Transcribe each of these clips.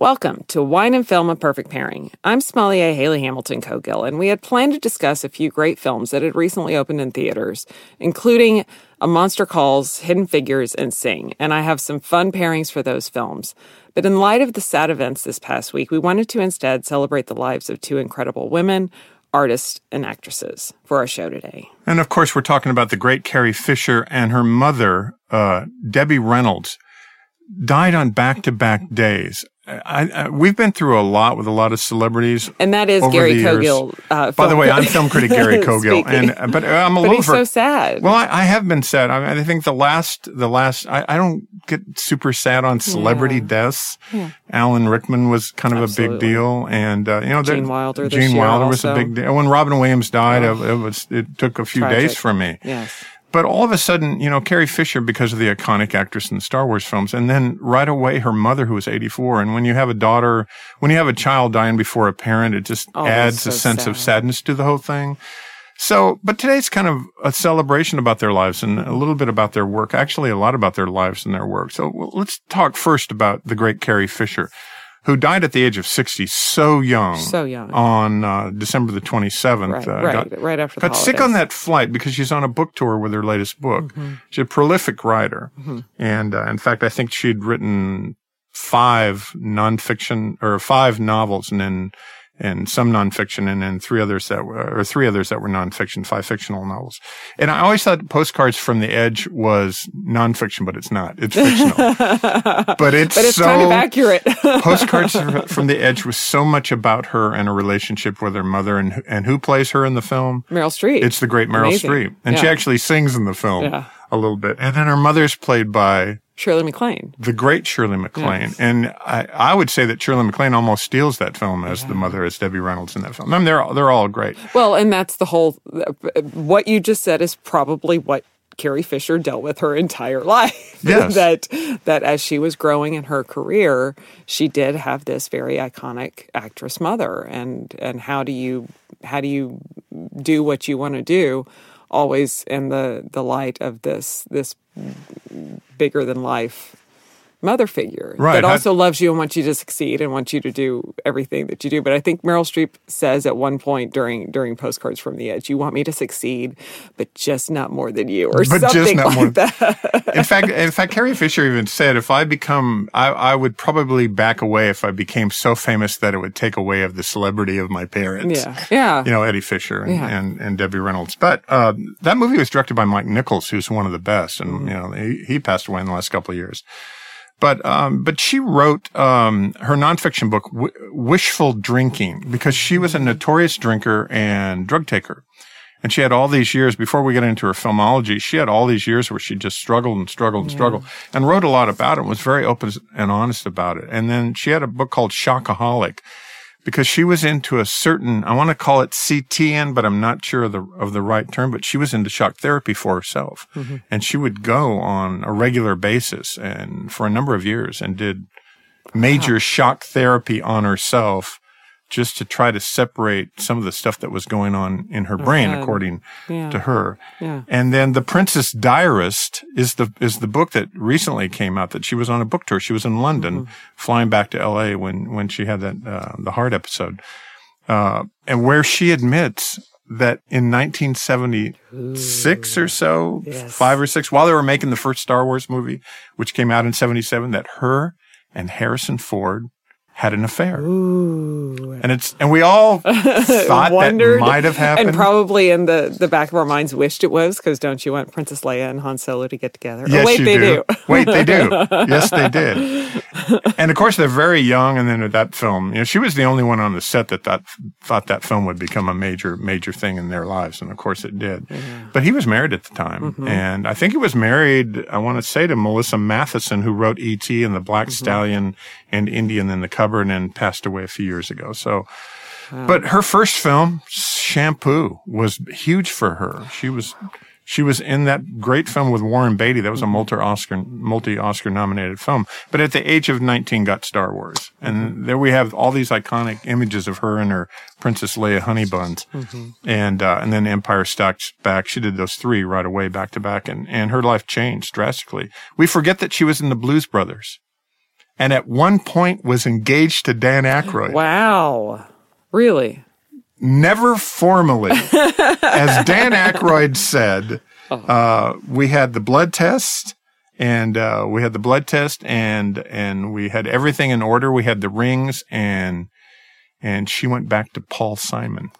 Welcome to Wine and Film A Perfect Pairing. I'm Sommelier Haley Hamilton Cogill, and we had planned to discuss a few great films that had recently opened in theaters, including A Monster Calls, Hidden Figures, and Sing. And I have some fun pairings for those films. But in light of the sad events this past week, we wanted to instead celebrate the lives of two incredible women, artists, and actresses for our show today. And of course, we're talking about the great Carrie Fisher and her mother, uh, Debbie Reynolds, died on back to back days. I, I, we've been through a lot with a lot of celebrities, and that is Gary Cogill. Uh, By the way, I'm film critic Gary Cogill, and but I'm a but little so sad. Well, I, I, have been sad. I, I think the last, the last, I, don't get super sad on celebrity yeah. deaths. Yeah. Alan Rickman was kind of Absolutely. a big deal, and uh, you know, Gene Wilder. Gene Wilder was also. a big deal. When Robin Williams died, oh. it, it was it took a few Tragic. days for me. Yes. But all of a sudden, you know, Carrie Fisher, because of the iconic actress in the Star Wars films, and then right away her mother, who was 84. And when you have a daughter, when you have a child dying before a parent, it just oh, adds so a sense sad. of sadness to the whole thing. So, but today's kind of a celebration about their lives and a little bit about their work. Actually, a lot about their lives and their work. So let's talk first about the great Carrie Fisher who died at the age of 60, so young. So young. On uh, December the 27th. Right, uh, right, got, right after got the sick on that flight because she's on a book tour with her latest book. Mm-hmm. She's a prolific writer. And uh, in fact, I think she'd written five nonfiction or five novels and then and some nonfiction and then three others that were, or three others that were nonfiction, five fictional novels. And I always thought Postcards from the Edge was nonfiction, but it's not. It's fictional. but it's But it's so, kind of accurate. Postcards from the Edge was so much about her and a relationship with her mother and, and who plays her in the film? Meryl Streep. It's the great Meryl Amazing. Streep. And she actually sings in the film Yeah. a little bit. And then her mother's played by Shirley MacLaine. the great Shirley MacLaine. Yes. And I, I would say that Shirley MacLaine almost steals that film as the mother, as Debbie Reynolds in that film. I mean, they're, all- they're all great. Well, and that's the whole. What you just said is probably what Carrie Fisher dealt with her entire life. Yes. that that as she was growing in her career, she did have this very iconic actress mother, and and how do you how do you do what you want to do, always in the the light of this this bigger than life mother figure Right. that also loves you and wants you to succeed and wants you to do everything that you do. But I think Meryl Streep says at one point during during Postcards from the Edge, "You want me to succeed, but just not more than you," or something not like more- that. In fact, in fact, Carrie Fisher even said, if I become, I, I would probably back away if I became so famous that it would take away of the celebrity of my parents. yeah, yeah. You know, Eddie Fisher and, Yeah. and, and Debbie Reynolds. But, uh, that movie was directed by Mike Nichols, who's one of the best. And, Mm-hmm. you know, he, he passed away in the last couple of years. But, um, but she wrote, um, her nonfiction book, w- Wishful Drinking, because she was a notorious drinker and drug taker. And she had all these years before we get into her filmology. She had all these years where she just struggled and struggled and struggled and wrote a lot about it and was very open and honest about it. And then she had a book called Shockaholic because she was into a certain, I want to call it CTN, but I'm not sure of the, of the right term, but she was into shock therapy for herself. Mm-hmm. And she would go on a regular basis and for a number of years and did major shock therapy on herself just to try to separate some of the stuff that was going on in her brain, according Yeah. to her. Yeah. And then The Princess Diarist is the is the book that recently came out that she was on a book tour. She was in London, Mm-hmm. flying back to L.A. when when she had that uh, the heart episode, uh, and where she admits that in 1976 or so, Yes. five or six, while they were making the first Star Wars movie, which came out in 77, that her and Harrison Ford had an affair. Ooh. And it's and we all thought Wondered that might have happened. and probably in the the back of our minds wished it was because don't you want Princess Leia and Han Solo to get together? Yes, oh, wait, you they do. Wait, they do. Yes, they did. And of course, they're very young. And then that film, you know, she was the only one on the set that thought, thought that film would become a major, major thing in their lives. And of course, it did. But he was married at the time, mm-hmm. and I think he was married. I want to say to Melissa Mathison, who wrote E.T. and the Black mm-hmm. Stallion and Indian in the Cupboard, and passed away a few years ago. So. But her first film, Shampoo, was huge for her. She was she was in that great film with Warren Beatty. That was a mm-hmm. multi Oscar multi Oscar nominated film. But at the age of 19 got Star Wars. And mm-hmm. there we have all these iconic images of her and her Princess Leia honey buns. Mm-hmm. And uh, and then Empire Strikes Back. She did those three right away back to back and and her life changed drastically. We forget that she was in the Blues Brothers. and at one point was engaged to Dan Aykroyd. Wow. Really? Never formally. As Dan Aykroyd said, uh, we had the blood test and uh, we had the blood test and and we had everything in order. We had the rings and and she went back to Paul Simon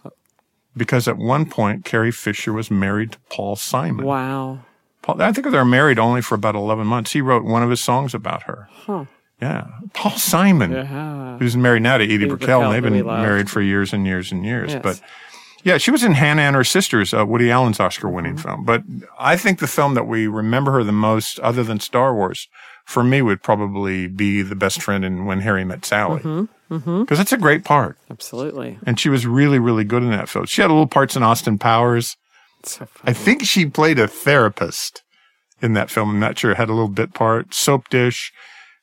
because at one point Carrie Fisher was married to Paul Simon. Wow. Paul, I think they were married only for about eleven months. He wrote one of his songs about her. Huh. Yeah, Paul Simon, Yeah. who's married now to Edie Edie Brickell, and they've been married for years and years and years. Yes. But yeah, she was in Hannah and Her Sisters, uh, Woody Allen's Oscar-winning Mm-hmm. film. But I think the film that we remember her the most, other than Star Wars, for me would probably be the best friend in When Harry Met Sally, because Mm-hmm. it's a great part, Absolutely. and she was really, really good in that film. She had little parts in Austin Powers. So. I think she played a therapist in that film. I'm not sure. Had a little bit part. Soap Dish.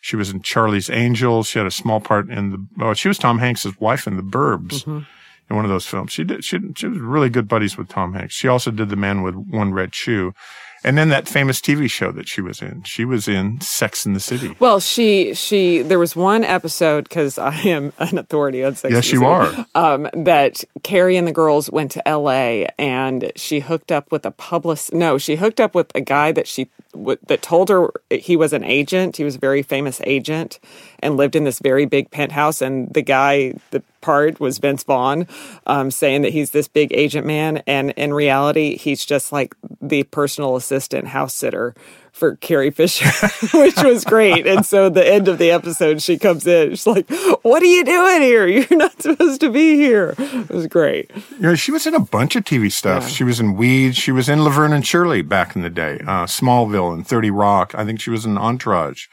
She was in Charlie's Angels. She had a small part in the. Oh, she was Tom Hanks' wife in The Burbs. In one of those films, she did. She, she was really good buddies with Tom Hanks. She also did The Man with One Red Shoe, and then that famous TV show that she was in. She was in Sex in the City. Well, she she there was one episode because I am an authority on sex. Yes, you are. Um, that Carrie and the girls went to L.A. and she hooked up with a publicist. No, she hooked up with a guy that she w- that told her he was an agent. He was a very famous agent and lived in this very big penthouse. And the guy, the part was Vince Vaughn, um, saying that he's this big agent man, and in reality, he's just like the personal assistant house sitter for Carrie Fisher, which was great. And so the end of the episode, she comes in, she's like, "What are you doing here? You're not supposed to be here." It was great. You know, she was in a bunch of TV stuff. She was in Weeds. She was in Laverne and Shirley back in the day. Uh, Smallville and 30 Rock. I think she was in Entourage.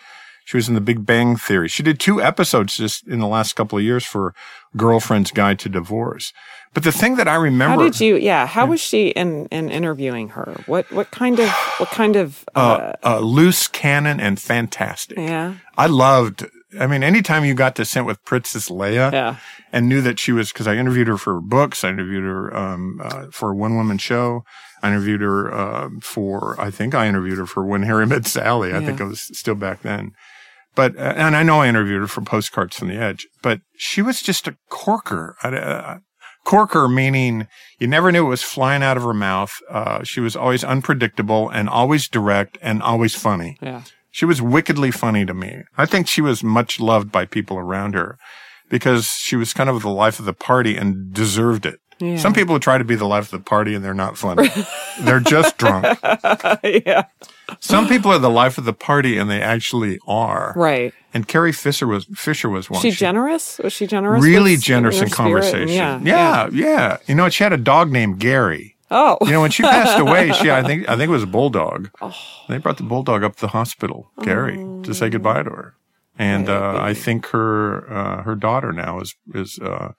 She was in The Big Bang Theory. She did two episodes just in the last couple of years for Girlfriend's Guide to Divorce. But the thing that I remember. How did you? Yeah, how was she in in interviewing her? What what kind of what kind of? Uh, uh, loose cannon and fantastic. yeah, I loved. I mean, anytime you got to sit with Princess Leia, Yeah. and knew that she was because I interviewed her for books, I interviewed her um, uh, for a one woman show, I interviewed her uh, for I think I interviewed her for When Harry Met Sally. I think it was still back then, but uh, and I know I interviewed her for Postcards from the Edge, but she was just a corker. Uh, corker meaning you never knew it was flying out of her mouth. Uh, she was always unpredictable and always direct and always funny. yeah. She was wickedly funny to me. I think she was much loved by people around her because she was kind of the life of the party and deserved it. Yeah. Some people try to be the life of the party and they're not funny. they're just drunk. yeah, Some people are the life of the party and they actually are. right. And Carrie Fisher was Fisher was one. She She- generous? Was she generous? really generous her in conversation. Yeah, yeah, yeah. You know, she had a dog named Gary. Oh, You know, when she passed away, she I think I think it was a bulldog. Oh. They brought the bulldog up to the hospital, Gary, to say goodbye to her. And uh, I think her uh, her daughter now is is uh,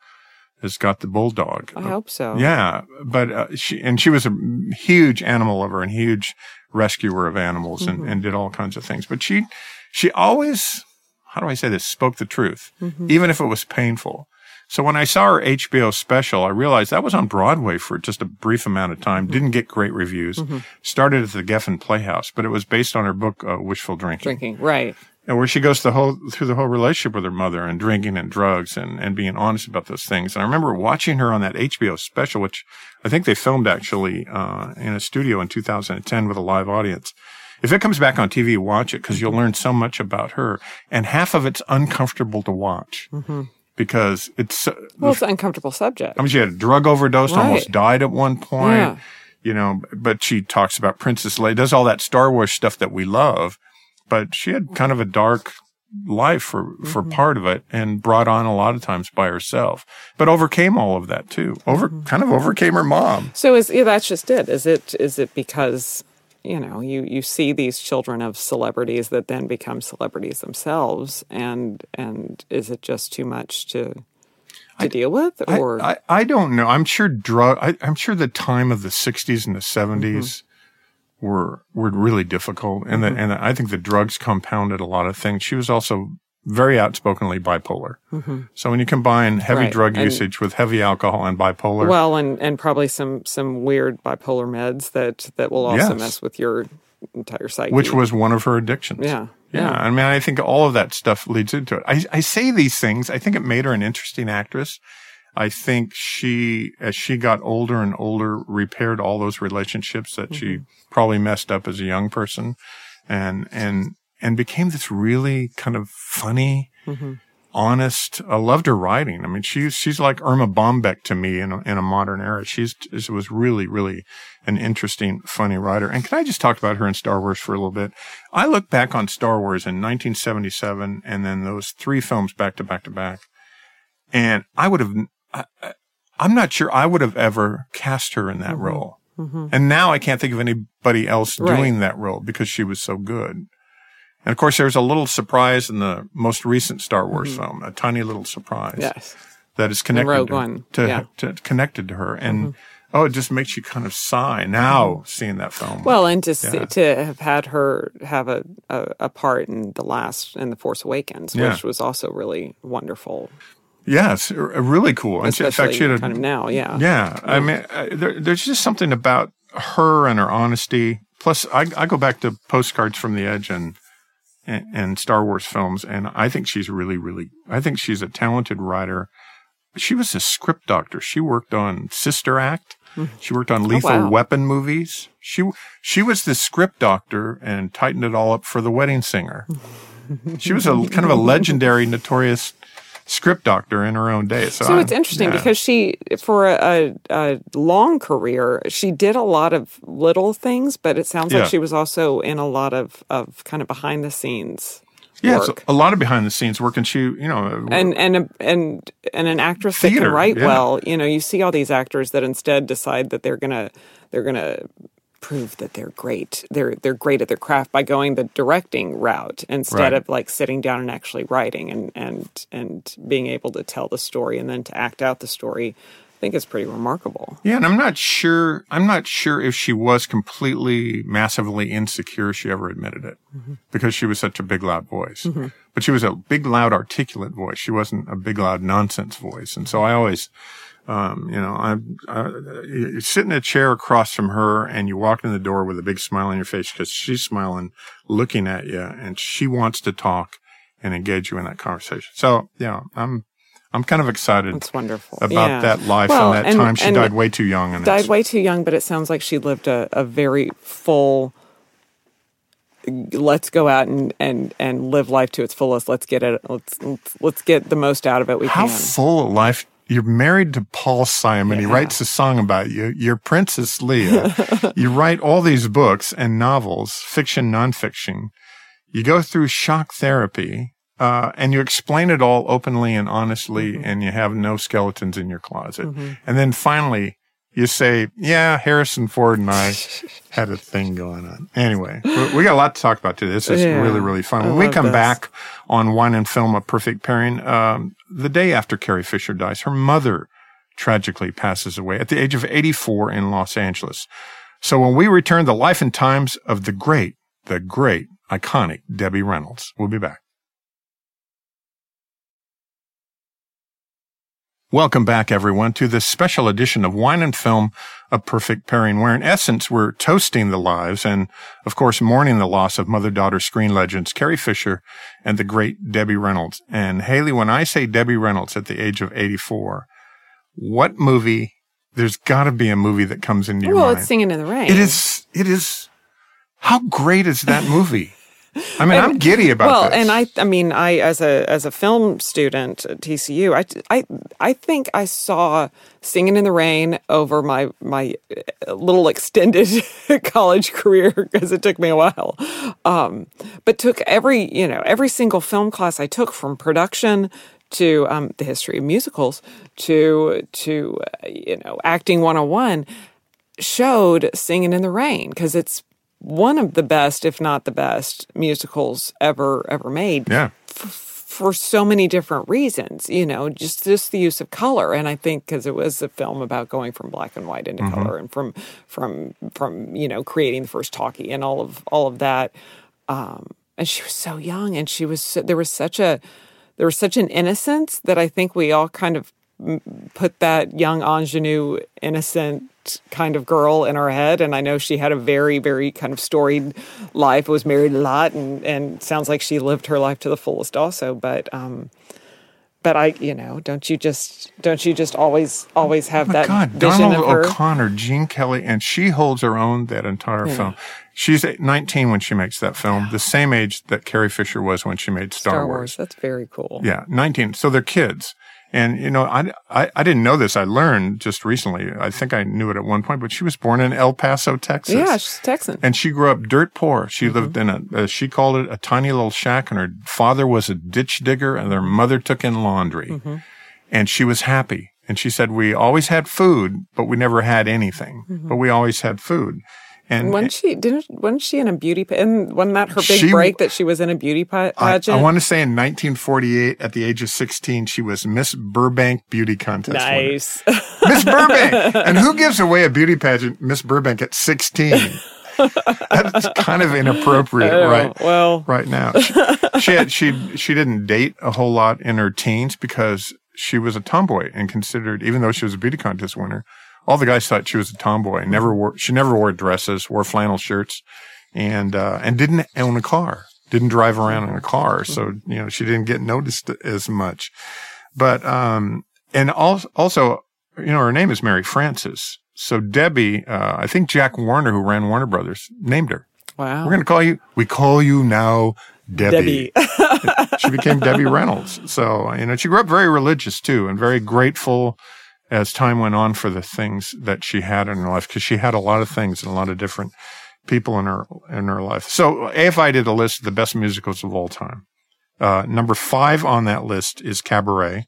has got the bulldog. I hope so. Yeah, but uh, she and she was a huge animal lover and huge rescuer of animals Mm-hmm. and, and did all kinds of things. But she she always how do I say this spoke the truth, Mm-hmm. even if it was painful. So when I saw her HBO special, I realized that was on Broadway for just a brief amount of time. Mm-hmm. Didn't get great reviews. Started at the Geffen Playhouse, but it was based on her book uh, Wishful Drinking Drinking, right. And where she goes the whole through the whole relationship with her mother and drinking and drugs and and being honest about those things. And I remember watching her on that HBO special, which I think they filmed actually uh, in a studio in 2010 with a live audience. If it comes back on TV, watch it because you'll learn so much about her. And half of it's uncomfortable to watch because it's. uh, Well, it's an uncomfortable subject. I mean, she had a drug overdose, Right. almost died at one point. Yeah. You know, but she talks about Princess Leia, does all that Star Wars stuff that we love. But she had kind of a dark life for, for Mm-hmm. part of it and brought on a lot of times by herself, but overcame all of that too. Over, Mm-hmm. kind of overcame her mom. So is yeah, that's just it. Is it is it because you know you you see these children of celebrities that then become celebrities themselves, and and is it just too much to to deal with, I, or I, I don't know. I'm sure drug, I, I'm sure the time of the 60s and the 70s Mm-hmm. Were, were really difficult. And that, and I think the drugs compounded a lot of things. She was also very outspokenly bipolar. So when you combine heavy Mm-hmm. Right. drug And- usage with heavy alcohol and bipolar, well, and and probably some some weird bipolar meds that that will also Yes. mess with your entire psyche. which was one of her addictions. Yeah, Yeah. I mean, I think all of that stuff leads into it. I, I say these things. I think it made her an interesting actress. I think she, as she got older and older, repaired all those relationships that she mm-hmm. probably messed up as a young person and, and, and became this really kind of funny, mm-hmm. honest. I loved her writing. I mean, she's, she's like Erma Bombeck to me in a, in a modern era. She's, she was really, really an interesting, funny writer. And can I just talk about her in Star Wars for a little bit? I look back on Star Wars in 1977 and then those three films back to back to back. And I would have, I, I'm not sure I would have ever cast her in that mm-hmm. role. Mm-hmm. And now I can't think of anybody else Right. doing that role because she was so good. And of course, there was a little surprise in the most recent Star Wars mm-hmm. film, a tiny little surprise Yes. that is connected Rogue to, One, to, yeah. to- connected to her. And oh, it just makes you kind of sigh now seeing that film. Well, and to see, to have had her have a, a, a part in the last in the Force Awakens, Yeah. which was also really wonderful, yes, really cool. She, in especially fact, she had a, kind of now. Yeah. Yeah, I mean, uh, there, there's just something about her and her honesty. Plus, I, I go back to postcards from the edge and, and and Star Wars films, and I think she's really, really. I think she's a talented writer. She was a script doctor. She worked on Sister Act. She worked on Lethal wow. Weapon movies. She she was the script doctor and tightened it all up for The Wedding Singer. she was a kind of a legendary, notorious script doctor in her own day. So, So it's interesting yeah. because she, for a, a, long career, she did a lot of little things, but it sounds Yeah. like she was also in a lot of, of kind of behind the scenes Yeah, a lot of behind the scenes work, and she, you know, uh, and and a, and and an actress that can write yeah. well. You know, you see all these actors that instead decide that they're gonna they're gonna prove that they're great. They're they're great at their craft by going the directing route instead Right. of like sitting down and actually writing and and and being able to tell the story and then to act out the story. I think is pretty remarkable. yeah, and I'm not sure. I'm not sure if she was completely massively insecure. She ever admitted it mm-hmm. because she was such a big, loud voice. Mm-hmm. But she was a big, loud, articulate voice. She wasn't a big, loud nonsense voice. And so I always, um, you know, I'm uh, you sit in a chair across from her, and you walk in the door with a big smile on your face because she's smiling, looking at you, and she wants to talk and engage you in that conversation. So yeah, I'm. I'm kind of excited It's wonderful about Yeah. that life Well, and that time. She and died way too young. And died way too young, but it sounds like she lived a, a very full. Let's go out and, and, and live life to its fullest. Let's get it. Let's let's, let's get the most out of it we How can. full a life. You're married to Paul Simon. He writes a song about you. You're Princess Leia. you write all these books and novels, fiction, nonfiction. You go through shock therapy, uh, and you explain it all openly and honestly, Mm-hmm. and you have no skeletons in your closet. And then finally, you say, yeah, Harrison Ford and I had a thing going on. Anyway, we, got a lot to talk about today. This is Yeah. really, really fun. When we come this. back on Wine and Film, A Perfect Pairing, um, the day after Carrie Fisher dies, her mother tragically passes away at the age of 84 in Los Angeles. So when we return, the life and times of the great, the great, iconic Debbie Reynolds. We'll be back. Welcome back, everyone, to this special edition of Wine and Film, A Perfect Pairing, where in essence we're toasting the lives and, of course, mourning the loss of mother-daughter screen legends Carrie Fisher and the great Debbie Reynolds. And Haley, when I say Debbie Reynolds at the age of 84, what movie, there's gotta be a movie that comes into your well, mind. it's singing in the rain. It is, it is, how great is that movie? I mean, I'm giddy about well, this. and I, I mean, I as a as a film student at TCU, I, I, I think I saw "Singing in the Rain" over my my uh, little extended college career because it took me a while, um, but took every you know every single film class I took from production to um, the history of musicals to to uh, you know acting 101 showed Singing in the Rain because it's one of the best, if not the best, musicals ever ever made yeah. for so many different reasons. You know, just just the use of color, and I think because it was a film about going from black and white into color, and from from from you know creating the first talkie and all of all of that. Um, and she was so young, and she was so, there was such a there was such an innocence that I think we all kind of put that young ingenue, innocent kind of girl in her head. And I know she had a very, very kind of storied life, was married a lot, and, and sounds like she lived her life to the fullest also. But, um, but I, you know, don't you just don't you just always always have Oh my that God, vision Donald of her? O'Connor, Gene Kelly, and she holds her own that entire film. She's 19 when she makes that film, the same age that Carrie Fisher was when she made Star, Star Wars. Wars. That's very cool. Yeah, 19. So they're kids. And, you know, I, I, I didn't know this. I learned just recently. I think I knew it at one point, but she was born in El Paso, Texas. Yeah, she's Texan. And she grew up dirt poor. She Mm-hmm. lived in a, uh, she called it a tiny little shack and her father was a ditch digger and their mother took in laundry. Mm-hmm. And she was happy. And she said, we always had food, but we never had anything, Mm-hmm. but we always had food. And When she didn't, wasn't she in a beauty? And wasn't that her big She- break that she was in a beauty pa- I, pageant? I want to say in 1948, at the age of 16, she was Miss Burbank Beauty Contest winner. nice. Miss Burbank. and who gives away a beauty pageant, Miss Burbank, at 16? That's kind of inappropriate, Oh, right? Well, Right now, she, she had she she didn't date a whole lot in her teens because she was a tomboy and considered, even though she was a beauty contest winner, all the guys thought she was a tomboy. Never wore she never wore dresses, wore flannel shirts, and uh, and didn't own a car, didn't drive around in a car, so you know she didn't get noticed as much. But um, and also also you know her name is Mary Frances. So Debbie, uh, I think Jack Warner, who ran Warner Brothers, named her. wow. We're going to call you, we call you now Debbie. Debbie. she became Debbie Reynolds. So, you know, she grew up very religious too and very grateful as time went on for the things that she had in her life because she had a lot of things and a lot of different people in her, in her life. So AFI did a list of the best musicals of all time. Uh, number five on that list is Cabaret.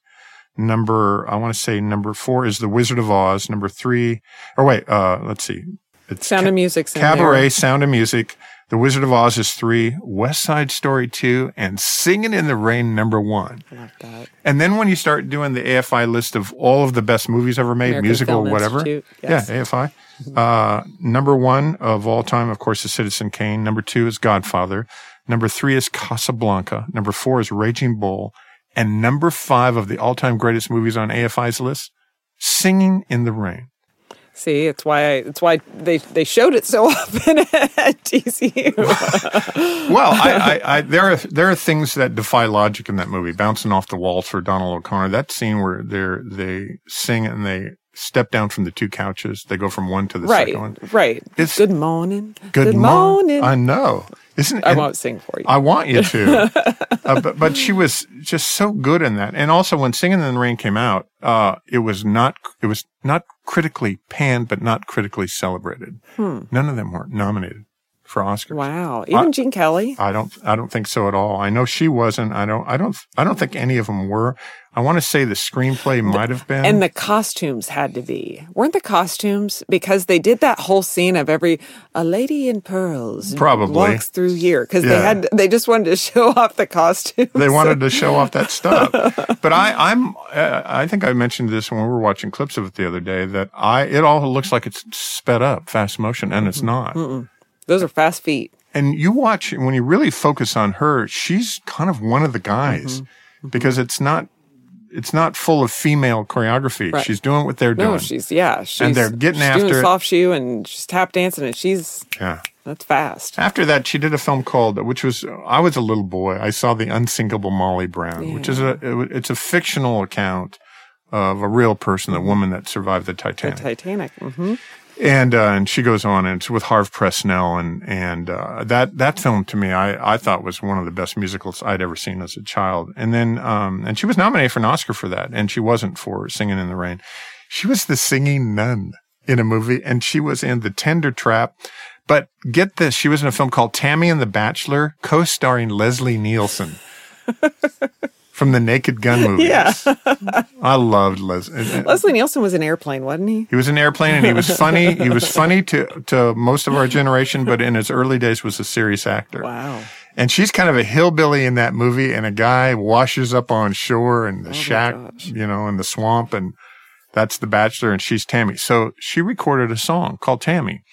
Number, I want to say number four is The Wizard of Oz. Number three, or wait, uh, let's see. It's Sound Ca- of Music's in Cabaret. Sound of Music, The Wizard of Oz is three, West Side Story two, and Singing in the Rain number one. I love that. And then when you start doing the AFI list of all of the best movies ever made, American musical, Film whatever. Institute, yes. Yeah, AFI. Uh, number one of all time, of course, is Citizen Kane. Number two is Godfather. Number three is Casablanca. Number four is Raging Bull. And number five of the all-time greatest movies on AFI's list, Singing in the Rain. See, it's why I, it's why they they showed it so often at TCU. Well, I, I, I, there are there are things that defy logic in that movie. Bouncing off the walls for Donald O'Connor. That scene where they they sing and they step down from the two couches. They go from one to the right, second one. right. It's- good morning. Good, morning. I know, isn't it? I won't sing for you. I want you to. uh, but, but she was just so good in that. And also when Singing in the Rain came out, uh, it was not, it was not critically panned, but not critically celebrated. None of them were nominated for Oscars. Wow. Even Gene Kelly. I don't, I don't think so at all. I know she wasn't. I don't, I don't, I don't think any of them were. I want to say the screenplay might have been. And the costumes had to be. Weren't the costumes because they did that whole scene of every a lady in pearls Probably. walks through here because they had they just wanted to show off the costumes. they wanted to show off that stuff. But I, I'm, uh, I think I mentioned this when we were watching clips of it the other day that I, it all looks like it's sped up, fast motion, and it's not. Those are fast feet. And you watch when you really focus on her, she's kind of one of the guys Mm-hmm. mm-hmm. because it's not, it's not full of female choreography. Right. She's doing what they're No, doing. she's yeah, she's they're getting she's after doing it. soft shoe and she's tap dancing and she's yeah. that's fast. After that, she did a film called, which was, I was a little boy. I saw The Unsinkable Molly Brown, which is a, it- it's a fictional account of a real person, the mm-hmm. woman that survived the Titanic. The Titanic. Titanic. Mm-hmm. And, uh, and she goes on and it's with Harve Presnell and, and, uh, that, that film to me, I, I thought was one of the best musicals I'd ever seen as a child. And then, um, and she was nominated for an Oscar for that and she wasn't for Singing in the Rain. She was the singing nun in a movie and she was in The Tender Trap. But get this, she was in a film called Tammy and the Bachelor, co-starring Leslie Nielsen. From the Naked Gun movies. Yeah. I loved Leslie. Leslie Nielsen was an airplane, wasn't he? He was an airplane and he was funny. he was funny to, to most of our generation, but in his early days was a serious actor. Wow. And she's kind of a hillbilly in that movie and a guy washes up on shore in the oh shack, you know, in the swamp and that's the bachelor and she's Tammy. So she recorded a song called Tammy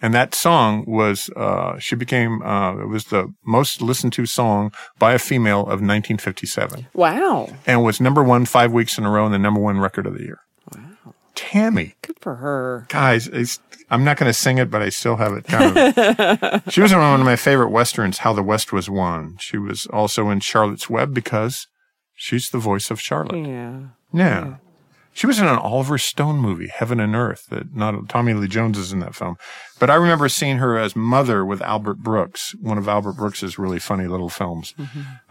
And that song was, uh, she became, uh, it was the most listened to song by a female of 1957 Wow. and was number one five weeks in a row and the number one record of the year. Wow. Tammy, Good for her. guys, it's, I'm not going to sing it, but I still have it kind of. she was in one of my favorite westerns, How the West Was Won. She was also in Charlotte's Web because she's the voice of Charlotte. Yeah. Yeah. She was in an Oliver Stone movie, Heaven and Earth, that not Tommy Lee Jones is in that film. But I remember seeing her as mother with Albert Brooks, one of Albert Brooks's really funny little films,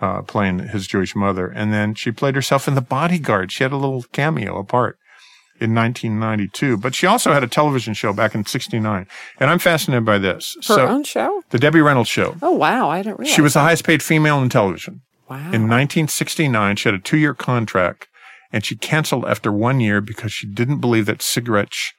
uh, playing his Jewish mother. And then she played herself in The Bodyguard. She had a little cameo apart in 1992, but she also had a television show back in 69. And I'm fascinated by this. Her so own show? the Debbie Reynolds show. Oh, wow. I didn't realize. She was the highest paid female in television. Wow. In 1969, she had a two year contract and she canceled after one year because she didn't believe that cigarettes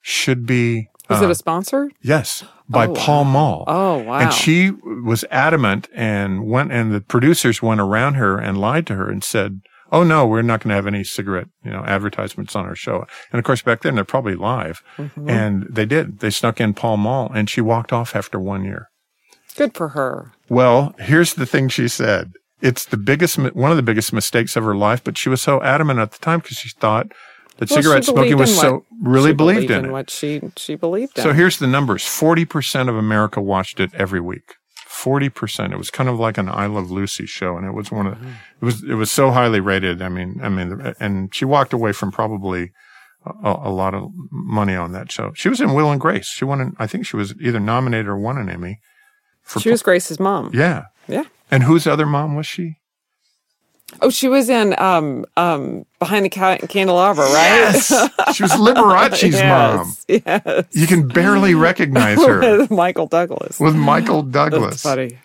should be. was uh, it a sponsor? Yes, by Oh, Pall Mall. Oh, wow. And she was adamant and went, and the producers went around her and lied to her and said, Oh no, we're not going to have any cigarette, you know, advertisements on our show. And of course, back then they're probably live. Mm-hmm. And they did. They snuck in Pall Mall and she walked off after one year. Good for her. Well, here's the thing she said. It's the biggest, one of the biggest mistakes of her life, but she was so adamant at the time because she thought that Well, cigarette smoking was so really she believed, in it. what she she believed in. So here's the numbers. 40% of America watched it every week. 40%. It was kind of like an I Love Lucy show. And it was one of, Mm-hmm. it was, it was so highly rated. I mean, I mean, and she walked away from probably a, a lot of money on that show. She was in Will and Grace. She won, an, I think she was either nominated or won an Emmy. For she was Grace's mom. yeah. Yeah. And whose other mom was she? Oh, she was in um um behind the ca- candelabra, right? Yes. she was Liberace's mom. yes, Yes. You can barely recognize her With Michael Douglas. with Michael That's Douglas. funny.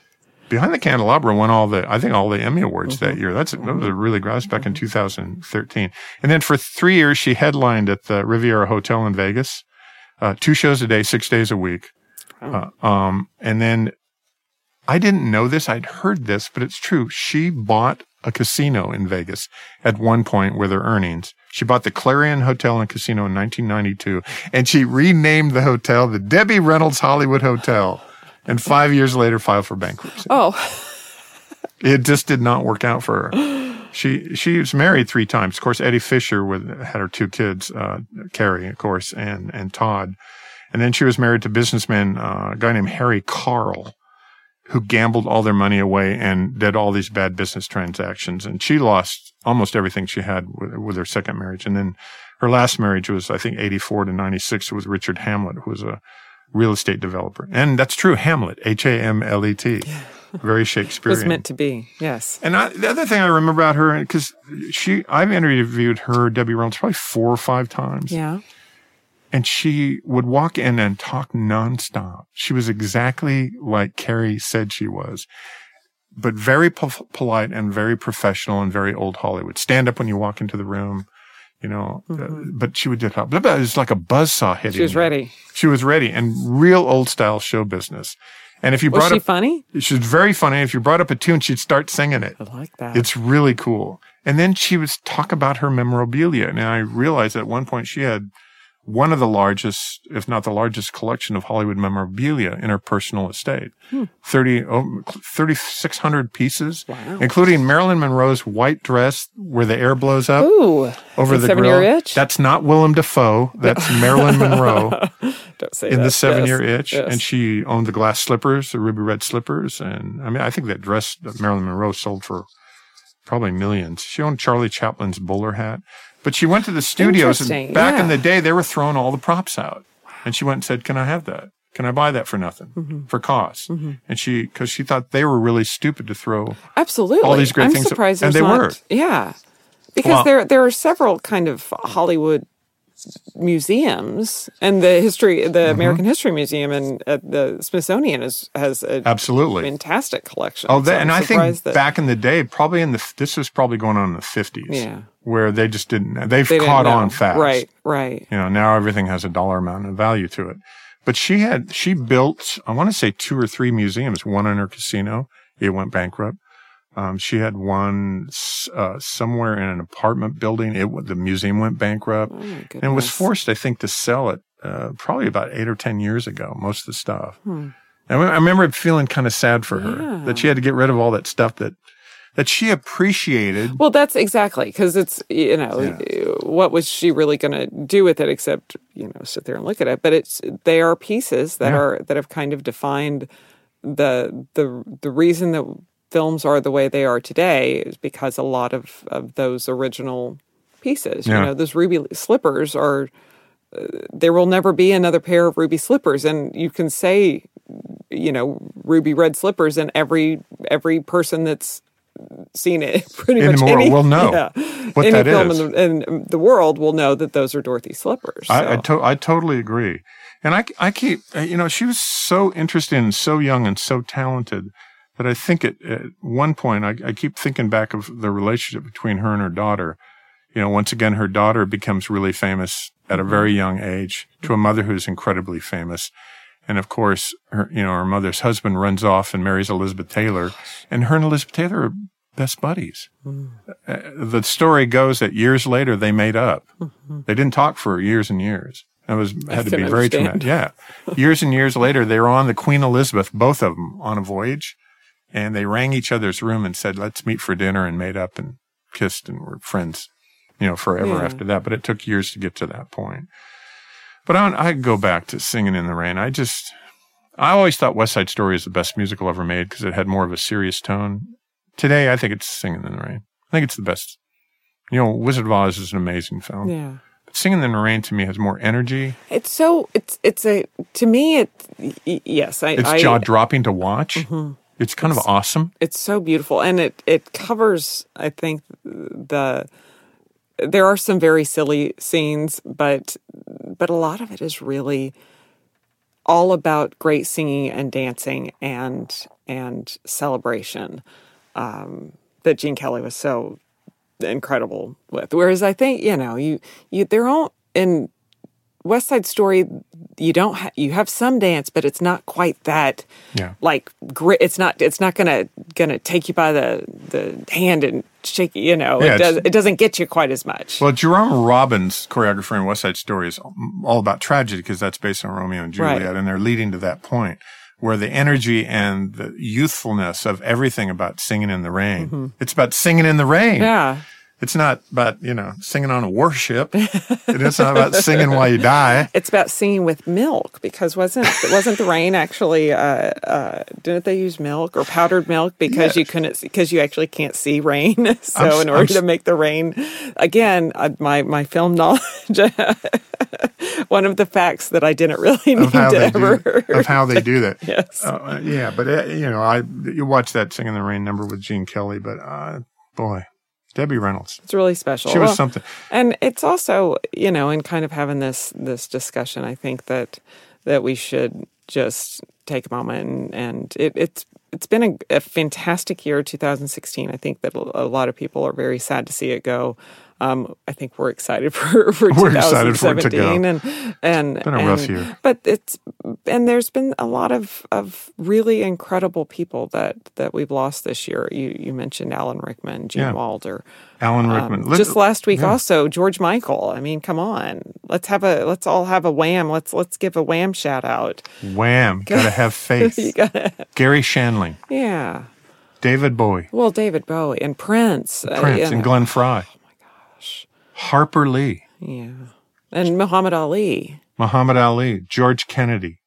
Behind the Candelabra won all the, I think all the Emmy awards that Mm-hmm. year. That's, that was a really great, that was back in 2013. And then for three years, she headlined at the Riviera Hotel in Vegas, uh, two shows a day, six days a week. Uh, um, and then I didn't know this. I'd heard this, but it's true. She bought a casino in Vegas at one point with her earnings. She bought the Clarion Hotel and Casino in 1992 and she renamed the hotel the Debbie Reynolds Hollywood Hotel. And five years later filed for bankruptcy. Oh, It just did not work out for her. She she was married three times. Of course, Eddie Fisher with had her two kids, uh, Carrie, of course, and and Todd. And then she was married to businessman, uh, a guy named Harry Karl, who gambled all their money away and did all these bad business transactions. And she lost almost everything she had with, with her second marriage. And then her last marriage was, I think, 84 to 96 with Richard Hamlet, who was a real estate developer. And that's true. Hamlet, H-A-M-L-E-T. Very Shakespearean. It was meant to be. Yes. And I, the other thing I remember about her, because she, I've interviewed her, Debbie Reynolds, probably four or five times. Yeah. And she would walk in and talk nonstop. She was exactly like Carrie said she was, but very po- polite and very professional and very old Hollywood. Stand up when you walk into the room, you know, uh, but she would just talk. It was like a buzzsaw hitting. Mm-hmm. She was you. ready. She was ready and real old style show business. And if you Was brought she up, funny? she was very funny. If you brought up a tune, she'd start singing it. I like that. It's really cool. And then she was talk about her memorabilia. And I realized at one point she had one of the largest, if not the largest collection of Hollywood memorabilia in her personal estate. Hmm. 30, oh, 3,600 pieces, Wow. including Marilyn Monroe's white dress where the air blows up Ooh. over the Seven grill. Year Itch? That's not Willem Dafoe. That's Marilyn Monroe Don't say in that. the seven Yes. year itch. Yes. And she owned the glass slippers, the ruby red slippers. And I mean, I think that dress that Marilyn Monroe sold for probably millions. She owned Charlie Chaplin's bowler hat, but she went to the studios and back in the day, they were throwing all the props out and she went and said, can I have that? Can I buy that for nothing Mm-hmm. for cost? And she, cause she thought they were really stupid to throw. Absolutely. all these great I'm things surprised and they not, were. Yeah. Because Well- there there are several kind of Hollywood museums and the history the Mm-hmm. American History Museum and uh, the Smithsonian is, has a Absolutely. fantastic collection. Oh, So that, I'm and I think that- back in the day, probably in the, this was probably going on in the fifties. Yeah. Where they just didn't, they've they didn't caught on fast. Right, right. You know, now everything has a dollar amount of value to it. But she had, she built, I want to say two or three museums, one in her casino. It went bankrupt. Um, she had one, uh, somewhere in an apartment building. It, the museum went bankrupt Oh, and was forced, I think, to sell it, uh, probably about eight or 10 years ago, most of the stuff. And I remember feeling kind of sad for her that she had to get rid of all that stuff that, that she appreciated. Well, that's exactly because it's you know what was she really going to do with it except you know sit there and look at it? But it's they are pieces that Yeah. are that have kind of defined the the the reason that films are the way they are today is because a lot of of those original pieces. Yeah. You know, those ruby slippers are. Uh, there will never be another pair of ruby slippers, and you can say, you know, ruby red slippers, and every every person that's seen it pretty In the much world any, will know yeah, what any that film is. In, the, in the world will know that those are Dorothy slippers. I, I, to- I totally agree. And I, I keep, you know, she was so interesting and so young and so talented that I think at, at one point, I, I keep thinking back of the relationship between her and her daughter. You know, once again, her daughter becomes really famous at a very young age to a mother who's incredibly famous. And of course, her, you know, her mother's husband runs off and marries Elizabeth Taylor and her and Elizabeth Taylor are best buddies. Uh, the story goes that years later they made up. They didn't talk for years and years. It was had to be very traumatic. Yeah, years and years later, they were on the Queen Elizabeth, both of them, on a voyage, and they rang each other's room and said, "Let's meet for dinner," and made up and kissed and were friends, you know, forever Yeah. after that. But it took years to get to that point. But I, I go back to Singing in the Rain. I just, I always thought West Side Story is the best musical ever made because it had more of a serious tone. Today, I think it's Singing in the Rain. I think it's the best. You know, Wizard of Oz is an amazing film. yeah. But Singing in the Rain to me has more energy. It's so it's it's a to me it y- yes I It's jaw dropping to watch. Mm-hmm. It's kind of awesome. it's so beautiful and it it covers I think the there are some very silly scenes but but a lot of it is really all about great singing and dancing and and celebration um, that Gene Kelly was so incredible with. Whereas I think you know you you they're all in West Side Story. You don't ha- you have some dance, but it's not quite that Yeah. like grit. It's not it's not gonna gonna take you by the the hand and shake you. You know, Yeah, it does it doesn't get you quite as much. Well, Jerome Robbins, choreographer in West Side Story, is all about tragedy because that's based on Romeo and Juliet, Right. and they're leading to that point where the energy and the youthfulness of everything about singing in the rain. It's about singing in the rain. Mm-hmm. yeah, It's not about, you know, singing on a warship. it's not about singing while you die. it's about singing with milk because wasn't wasn't the rain actually uh, uh, didn't they use milk or powdered milk because you couldn't because you actually can't see rain so I'm in order I'm to make the rain again uh, my my film knowledge one of the facts that I didn't really need to ever do, of how they do that. yes Uh, yeah, but uh, you know, I you watch that singing in the Rain" number with Gene Kelly, but uh, boy, Debbie Reynolds, it's really special she was Well, something. And it's also, you know, in kind of having this this discussion, I think that that we should just take a moment and, and it, it's it's been a, a fantastic year, 2016. I think that a lot of people are very sad to see it go. Um, I think we're excited for, for We're excited for it to go. 2017 and and been a and- rough year. But it's and there's been a lot of of really incredible people that that we've lost this year. You you mentioned Alan Rickman, Gene Yeah. Wilder, Alan um, Rickman. Let- just last week, yeah. also George Michael. I mean, come on, let's have a let's all have a wham. Let's let's give a wham shout out. Wham! Gotta have faith. you gotta, Garry Shandling, yeah. David Bowie, Well, David Bowie and Prince, uh, Prince, you and know. Glenn Frey. Harper Lee, yeah, and Muhammad Ali. Muhammad Ali, George Kennedy.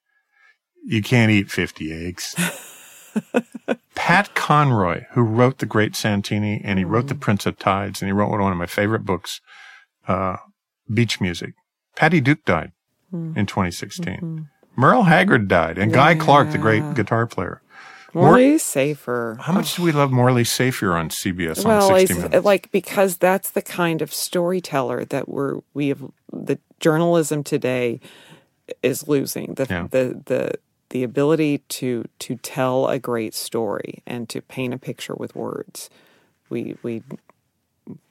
You can't eat fifty eggs. Pat Conroy, who wrote The Great Santini, and he wrote The mm. Prince of Tides, and he wrote one of my favorite books, uh, Beach Music. Patty Duke died mm. in 2016. Mm-hmm. Merle Haggard died, and Guy Clark, the great guitar player. Mor- Morley Safer. How much do we love Morley Safer on CBS well, on 60 it's, Minutes? like because that's the kind of storyteller that we're we have the journalism today is losing the Yeah. the the the ability to to tell a great story and to paint a picture with words. We we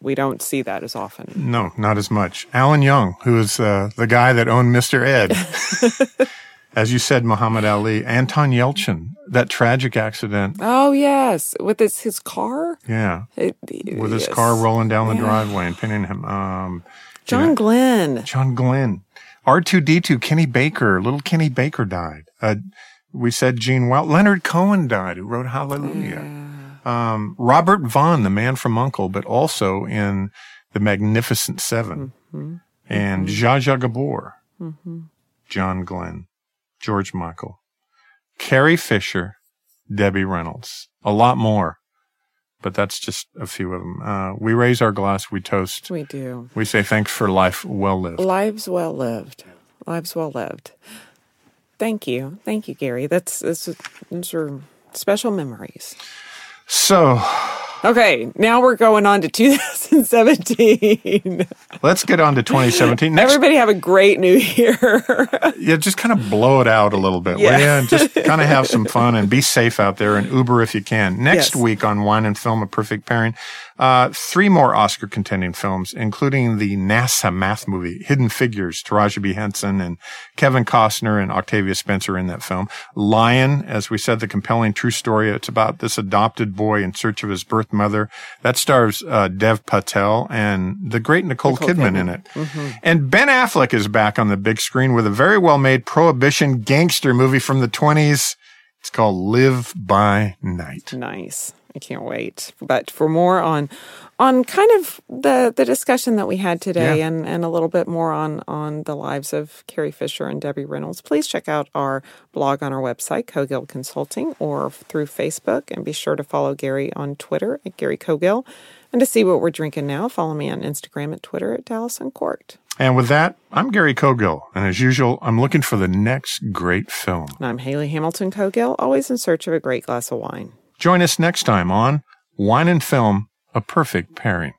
we don't see that as often. No, not as much. Alan Young, who is uh, the guy that owned Mr. Ed. As you said, Muhammad Ali, Anton Yelchin, that tragic accident. Oh yes, with his his car. Yeah. It- With his yes. car rolling down the Yeah. driveway and pinning him. Um, John. Glenn. John Glenn. R2D2, Kenny Baker, little Kenny Baker died. Uh, we said Gene Well, Leonard Cohen died, who wrote Hallelujah. Um, Robert Vaughn, the man from Uncle, but also in The Magnificent 7 Mm-hmm. and Zsa Zsa Gabor, John Glenn, George Michael, Carrie Fisher, Debbie Reynolds, a lot more, but that's just a few of them. Uh, we raise our glass, we toast, We do. we say thanks for life well lived. Lives well lived. Lives well lived. Thank you. Thank you, Gary. That's, that's those are special memories. So Okay, now we're going on to 2017. let's get on to 2017. Next, Everybody have a great new year. yeah, just kind of blow it out a little bit, Yeah. will? And just kind of have some fun and be safe out there and Uber if you can. Next Yes. week on Wine and Film, A Perfect Pairing, uh, three more Oscar contending films, including the NASA math movie, Hidden Figures, Taraji P. Henson and Kevin Costner and Octavia Spencer in that film. Lion, as we said, the compelling true story. It's about this adopted boy in search of his birth mother. That stars uh, Dev Patel and the great Nicole, Kidman, in it. And Ben Affleck is back on the big screen with a very well made prohibition gangster movie from the 20s. It's called Live by Night. nice. I can't wait. But for more on on kind of the the discussion that we had today Yeah. and and a little bit more on on the lives of Carrie Fisher and Debbie Reynolds, please check out our blog on our website, Cogill Consulting, or through Facebook, and be sure to follow Gary on Twitter at Gary Cogill. And to see what we're drinking now, follow me on Instagram and Twitter at Dallas Uncorked. And with that, I'm Gary Cogill. And as usual, I'm looking for the next great film. And I'm Haley Hamilton Cogill, always in search of a great glass of wine. Join us next time on Wine and Film, A Perfect Pairing.